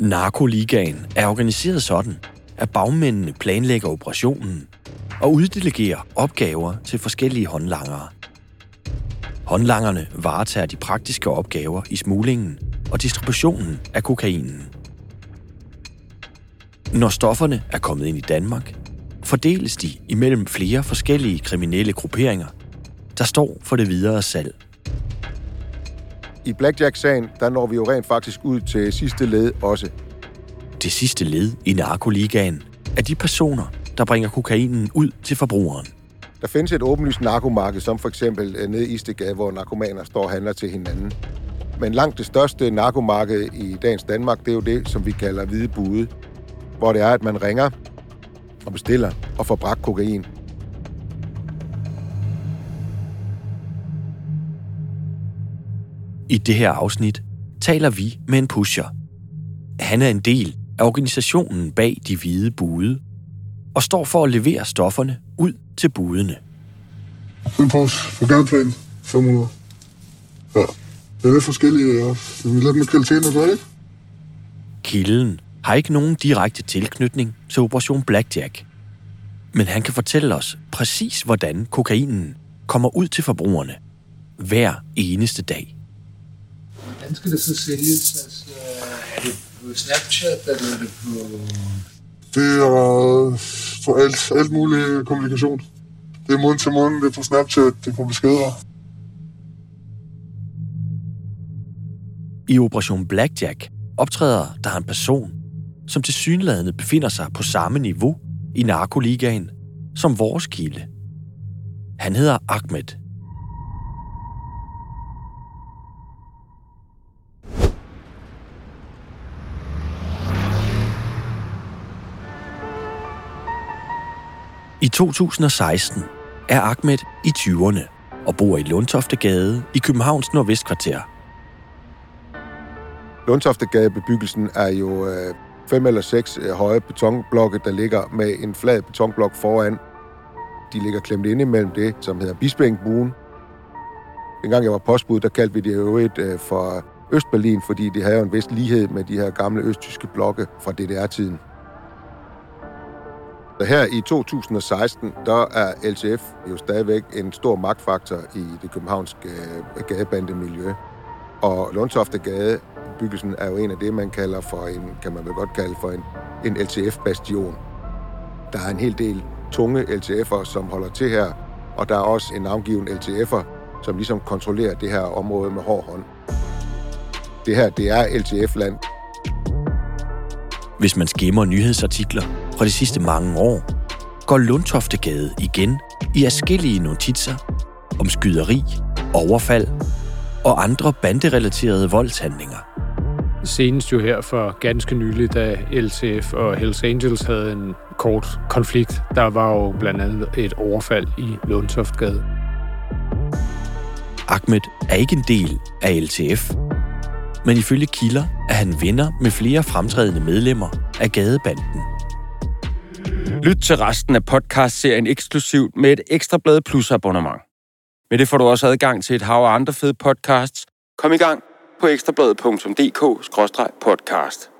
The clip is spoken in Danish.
Narkoligaen er organiseret sådan, at bagmændene planlægger operationen og uddelegerer opgaver til forskellige håndlangere. Håndlangerne varetager de praktiske opgaver i smuglingen og distributionen af kokainen. Når stofferne er kommet ind i Danmark, fordeles de imellem flere forskellige kriminelle grupperinger, der står for det videre salg. I Blackjack-sagen, der når vi jo rent faktisk ud til sidste led også. Det sidste led i narkoligaen er de personer, der bringer kokainen ud til forbrugeren. Der findes et åbenlyst narkomarked, som for eksempel øh, nede i Istegade, hvor narkomaner står og handler til hinanden. Men langt det største narkomarked i dagens Danmark, det er jo det, som vi kalder hvide bude, hvor det er, at man ringer og bestiller og får bragt kokain. I det her afsnit taler vi med en pusher. Han er en del af organisationen bag de hvide bude, og står for at levere stofferne ud til budene. En pose på gadeplan, 500. Ja, det er lidt forskellige også. Det er lidt med kvaliteten og ikke? Kilden har ikke nogen direkte tilknytning til Operation Blackjack. Men han kan fortælle os præcis, hvordan kokainen kommer ud til forbrugerne hver eneste dag. Hvordan skal det så sælges? Altså, er det på Snapchat, eller er det på... Det er på alt, alt mulig kommunikation. Det er mund til mund, det er på Snapchat, det er på beskeder. I Operation Blackjack optræder der en person, som til synlædende befinder sig på samme niveau i narkoligaen som vores kilde. Han hedder Ahmed. I 2016 er Ahmed i 20'erne og bor i Lundtoftegade i Københavns Nordvestkvarter. Lundtoftegadebebyggelsen er jo øh, fem eller seks øh, høje betonblokke, der ligger med en flad betonblok foran. De ligger klemt ind imellem det, som hedder Bispingbuen. Dengang jeg var postbud, der kaldte vi det jo et øh, for Østberlin, fordi det havde jo en vis lighed med de her gamle østtyske blokke fra DDR-tiden. Så her i 2016, der er LTF jo stadigvæk en stor magtfaktor i det københavnske øh, gadebandemiljø. Og Lundtoftegade byggelsen er jo en af det, man kalder for en, kan man vel godt kalde for en, en LTF-bastion. Der er en hel del tunge LTF'er, som holder til her, og der er også en navngiven LTF'er, som ligesom kontrollerer det her område med hård hånd. Det her, det er LTF-land. Hvis man skimmer nyhedsartikler fra de sidste mange år, går Lundtoftegade igen i afskillige notitser om skyderi, overfald og andre banderelaterede voldshandlinger. Senest jo her for ganske nylig, da LTF og Hells Angels havde en kort konflikt. Der var jo blandt andet et overfald i Lundtoftgade. Ahmed er ikke en del af LTF, men ifølge kilder er han venner med flere fremtrædende medlemmer af gadebanden. Lyt til resten af podcastserien eksklusivt med et ekstra blad Plus abonnement. Med det får du også adgang til et hav af andre fede podcasts. Kom i gang på ekstrabladet.dk-podcast.